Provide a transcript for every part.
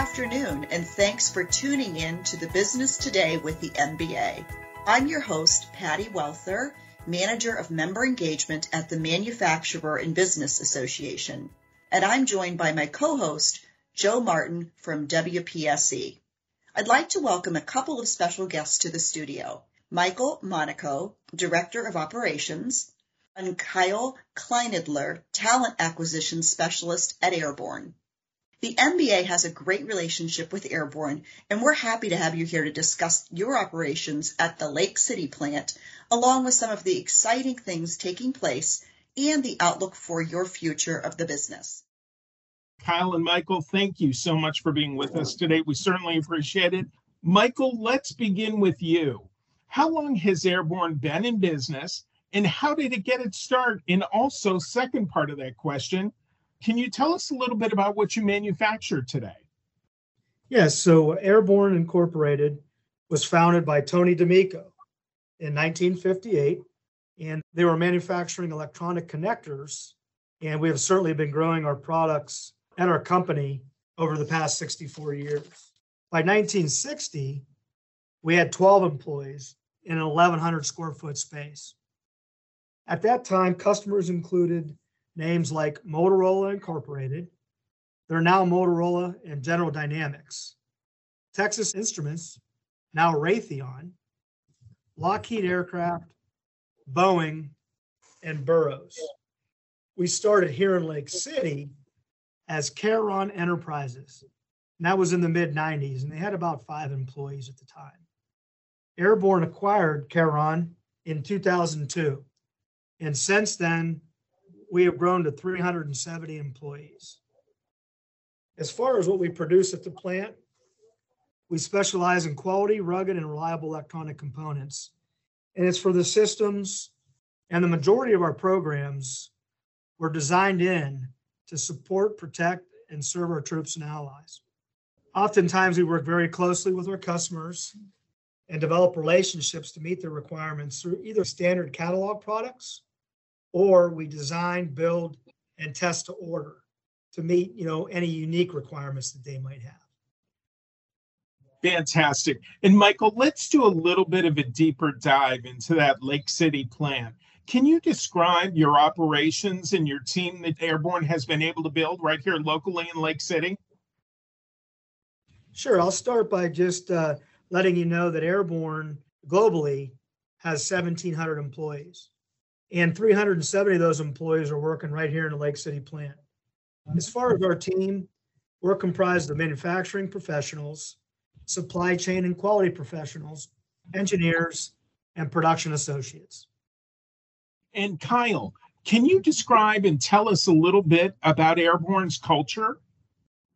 afternoon, and thanks for tuning in to the Business Today with the MBA. I'm your host, Patty Welther, Manager of Member Engagement at the Manufacturer and Business Association, and I'm joined by my co-host, Joe Martin from WPSE. I'd like to welcome a couple of special guests to the studio. Michael Monaco, Director of Operations, and Kyle Kleinidler, Talent Acquisition Specialist at Airborn. The MBA has a great relationship with Airborn, and we're happy to have you here to discuss your operations at the Lake City plant, along with some of the exciting things taking place and the outlook for your future of the business. Kyle and Michael, thank you so much for being with us today. We certainly appreciate it. Michael, let's begin with you. How long has Airborn been in business and how did it get its start? And also, second part of that question, can you tell us a little bit about what you manufacture today? Yes, so Airborn Incorporated was founded by Tony D'Amico in 1958, and they were manufacturing electronic connectors. And we have certainly been growing our products at our company over the past 64 years. By 1960, we had 12 employees in an 1,100 square foot space. At that time, customers included names like Motorola Incorporated. They're now Motorola and General Dynamics. Texas Instruments, now Raytheon, Lockheed Aircraft, Boeing, and Burroughs. We started here in Lake City as Caron Enterprises. And that was in the mid 90s, and they had about five employees at the time. Airborn acquired Caron in 2002. And since then, we have grown to 370 employees. As far as what we produce at the plant, we specialize in quality, rugged, and reliable electronic components. And it's for the systems, and the majority of our programs were designed in to support, protect, and serve our troops and allies. Oftentimes, we work very closely with our customers and develop relationships to meet their requirements through either standard catalog products or we design, build, and test to order to meet, you know, any unique requirements that they might have. Fantastic. And Michael, let's do a little bit of a deeper dive into that Lake City plant. Can you describe your operations and your team that Airborn has been able to build right here locally in Lake City? Sure. I'll start by just uh, letting you know that Airborn globally has 1,700 employees and 370 of those employees are working right here in the Lake City plant. As far as our team, we're comprised of manufacturing professionals, supply chain and quality professionals, engineers, and production associates. And Kyle, can you describe and tell us a little bit about Airborn's culture?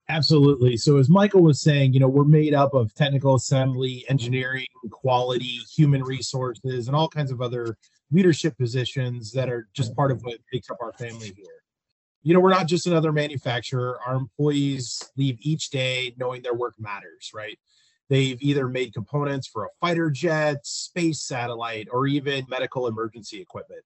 Absolutely. So, as Michael was saying, you know, we're made up of technical assembly, engineering, quality, human resources, and all kinds of other leadership positions that are just part of what makes up our family here. You know, we're not just another manufacturer. Our employees leave each day knowing their work matters, right? They've either made components for a fighter jet, space satellite, or even medical emergency equipment.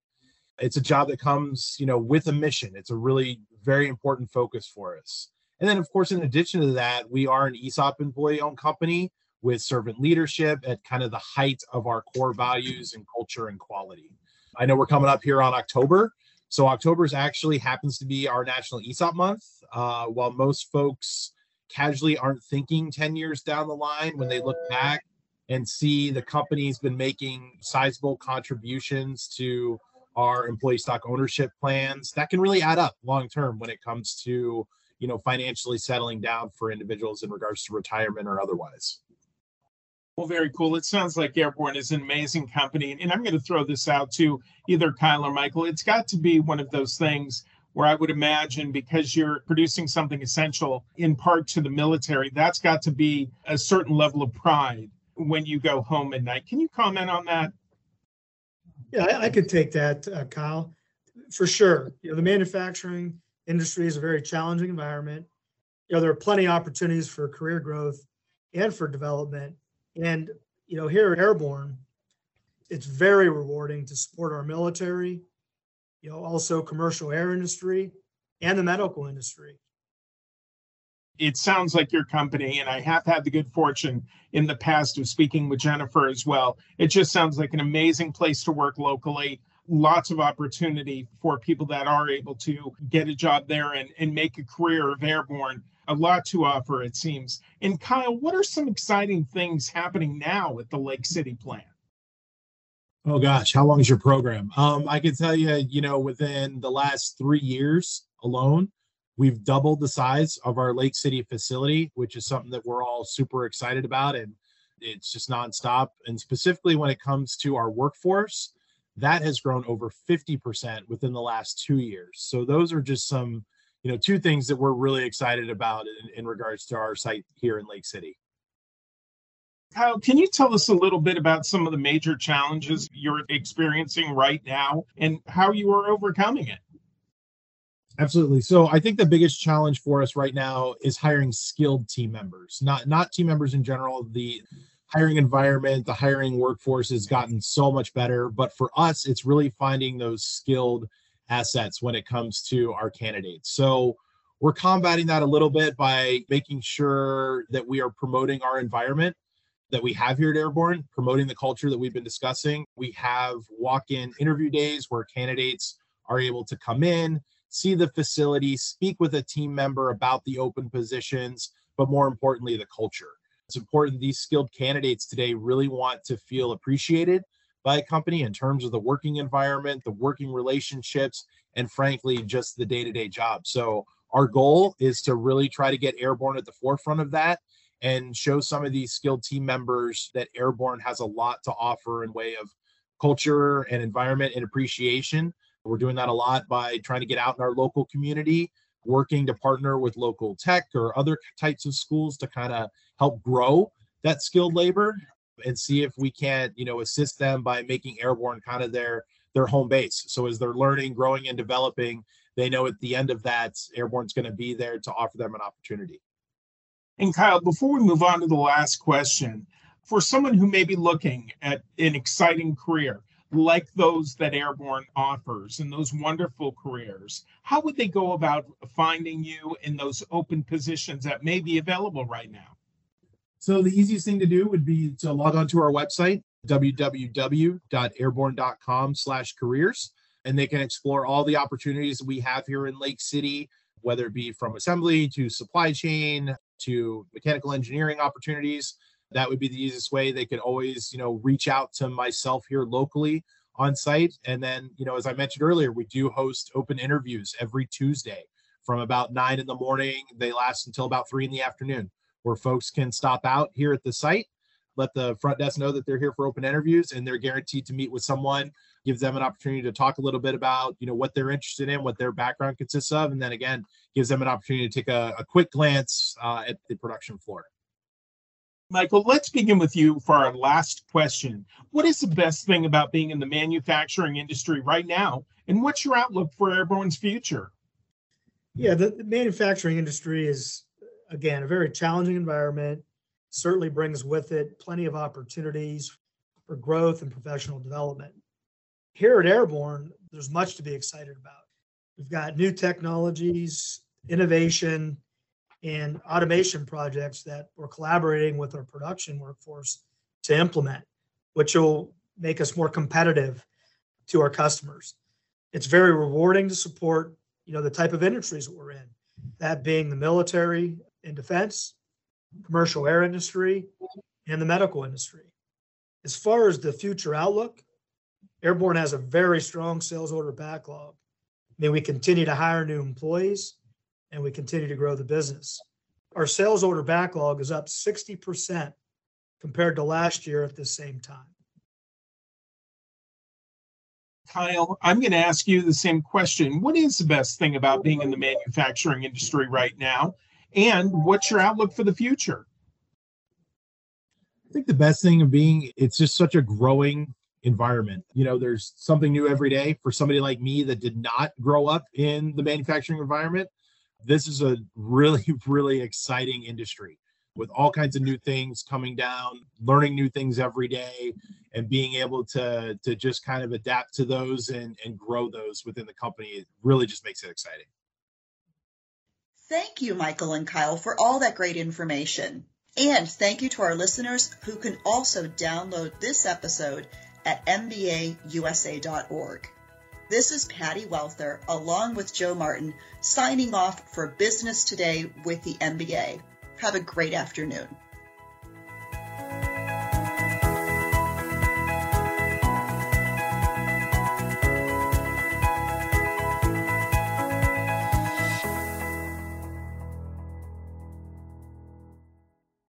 It's a job that comes, you know, with a mission. It's a really very important focus for us. And then, of course, in addition to that, we are an ESOP employee owned company with servant leadership at kind of the height of our core values and culture and quality. I know we're coming up here on October. So October is actually happens to be our National ESOP month. Uh, while most folks casually aren't thinking 10 years down the line when they look back and see the company's been making sizable contributions to our employee stock ownership plans, that can really add up long term when it comes to you know financially settling down for individuals in regards to retirement or otherwise. Well, very cool. It sounds like Airborn is an amazing company. And I'm going to throw this out to either Kyle or Michael. It's got to be one of those things where I would imagine because you're producing something essential in part to the military, that's got to be a certain level of pride when you go home at night. Can you comment on that? Yeah, I, I could take that, uh, Kyle, for sure. You know, the manufacturing industry is a very challenging environment. You know, there are plenty of opportunities for career growth and for development and, you know, here at Airborn, it's very rewarding to support our military, you know, also commercial air industry and the medical industry. it sounds like your company, and I have had the good fortune in the past of speaking with Jennifer as well. It just sounds like an amazing place to work locally. Lots of opportunity for people that are able to get a job there and, and make a career of airborn. A lot to offer, it seems. And Kyle, what are some exciting things happening now at the Lake City plant? Oh gosh, how long is your program? Um, I can tell you, you know, within the last three years alone, We've doubled the size of our Lake City facility, which is something that we're all super excited about. And it's just nonstop. And specifically when it comes to our workforce, that has grown over 50% within the last two years. So those are just some, you know, two things that we're really excited about in, in regards to our site here in Lake City. Kyle, can you tell us a little bit about some of the major challenges you're experiencing right now and how you are overcoming it? Absolutely. So I think the biggest challenge for us right now is hiring skilled team members, not not team members in general. The hiring environment, the hiring workforce has gotten so much better, but for us, it's really finding those skilled assets when it comes to our candidates. So we're combating that a little bit by making sure that we are promoting our environment that we have here at Airborn, promoting the culture that we've been discussing. We have walk-in interview days where candidates are able to come in see the facility, speak with a team member about the open positions, but more importantly, the culture. It's important these skilled candidates today really want to feel appreciated by a company in terms of the working environment, the working relationships, and frankly, just the day to day job. So, our goal is to really try to get Airborn at the forefront of that and show some of these skilled team members that Airborn has a lot to offer in way of culture and environment and appreciation we're doing that a lot by trying to get out in our local community, working to partner with local tech or other types of schools to kind of help grow that skilled labor and see if we can't you know, assist them by making airborn kind of their their home base. So as they're learning, growing, and developing, they know at the end of that, airborn's going to be there to offer them an opportunity. And Kyle, before we move on to the last question, for someone who may be looking at an exciting career, like those that Airborn offers and those wonderful careers, how would they go about finding you in those open positions that may be available right now? So the easiest thing to do would be to log on to our website, www.airborn.com slash careers, and they can explore all the opportunities we have here in Lake City, whether it be from assembly to supply chain to mechanical engineering opportunities that would be the easiest way. They could always, you know, reach out to myself here locally on site. And then, you know, as I mentioned earlier, we do host open interviews every Tuesday from about nine in the morning. They last until about three in the afternoon, where folks can stop out here at the site, let the front desk know that they're here for open interviews, and they're guaranteed to meet with someone, gives them an opportunity to talk a little bit about, you know, what they're interested in, what their background consists of, and then again, gives them an opportunity to take a, a quick glance uh, at the production floor. Michael, let's begin with you for our last question. What is the best thing about being in the manufacturing industry right now? And what's your outlook for Airborn's future? Yeah, the, the manufacturing industry is, again, a very challenging environment, certainly brings with it plenty of opportunities for growth and professional development. Here at Airborn, there's much to be excited about. We've got new technologies, innovation, and automation projects that we're collaborating with our production workforce to implement, which will make us more competitive to our customers. It's very rewarding to support, you know, the type of industries we're in, that being the military and defense, commercial air industry, and the medical industry. As far as the future outlook, Airborn has a very strong sales order backlog. I mean, we continue to hire new employees and we continue to grow the business. Our sales order backlog is up 60% compared to last year at the same time. Kyle, I'm going to ask you the same question. What is the best thing about being in the manufacturing industry right now? And what's your outlook for the future? I think the best thing of being it's just such a growing environment. You know, there's something new every day for somebody like me that did not grow up in the manufacturing environment this is a really, really exciting industry with all kinds of new things coming down, learning new things every day, and being able to to just kind of adapt to those and and grow those within the company. It really just makes it exciting. Thank you, Michael and Kyle, for all that great information. And thank you to our listeners who can also download this episode at mbausa.org. This is Patty Welther, along with Joe Martin, signing off for Business Today with the MBA. Have a great afternoon.